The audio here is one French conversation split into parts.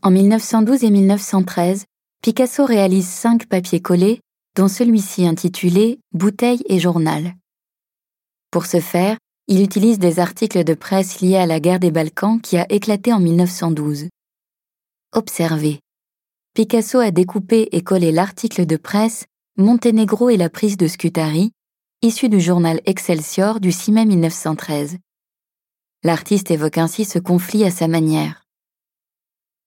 En 1912 et 1913, Picasso réalise cinq papiers collés, dont celui-ci intitulé Bouteille et journal. Pour ce faire, il utilise des articles de presse liés à la guerre des Balkans qui a éclaté en 1912. Observez. Picasso a découpé et collé l'article de presse Monténégro et la prise de Scutari, issu du journal Excelsior du 6 mai 1913. L'artiste évoque ainsi ce conflit à sa manière.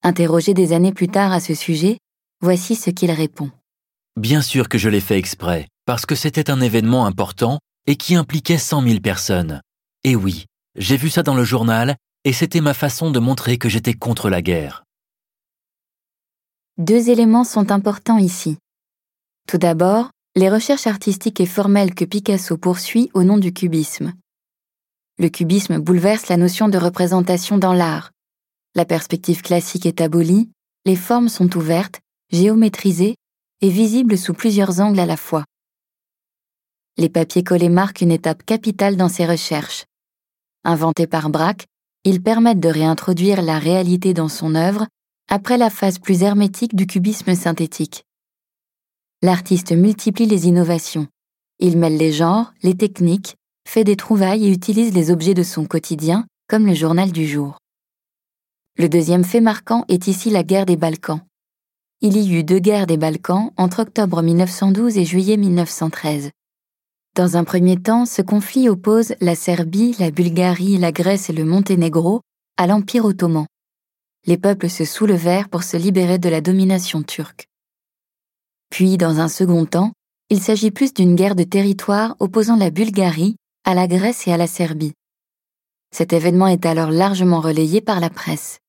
Interrogé des années plus tard à ce sujet, voici ce qu'il répond. Bien sûr que je l'ai fait exprès, parce que c'était un événement important et qui impliquait cent mille personnes. Et oui, j'ai vu ça dans le journal, et c'était ma façon de montrer que j'étais contre la guerre. Deux éléments sont importants ici. Tout d'abord, les recherches artistiques et formelles que Picasso poursuit au nom du cubisme. Le cubisme bouleverse la notion de représentation dans l'art. La perspective classique est abolie, les formes sont ouvertes, géométrisées et visibles sous plusieurs angles à la fois. Les papiers collés marquent une étape capitale dans ces recherches. Inventés par Braque, ils permettent de réintroduire la réalité dans son œuvre après la phase plus hermétique du cubisme synthétique. L'artiste multiplie les innovations. Il mêle les genres, les techniques, fait des trouvailles et utilise les objets de son quotidien, comme le journal du jour. Le deuxième fait marquant est ici la guerre des Balkans. Il y eut deux guerres des Balkans entre octobre 1912 et juillet 1913. Dans un premier temps, ce conflit oppose la Serbie, la Bulgarie, la Grèce et le Monténégro à l'Empire ottoman. Les peuples se soulevèrent pour se libérer de la domination turque. Puis, dans un second temps, il s'agit plus d'une guerre de territoire opposant la Bulgarie à la Grèce et à la Serbie. Cet événement est alors largement relayé par la presse.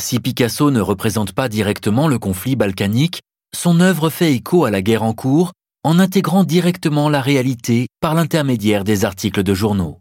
Si Picasso ne représente pas directement le conflit balkanique, son œuvre fait écho à la guerre en cours en intégrant directement la réalité par l'intermédiaire des articles de journaux.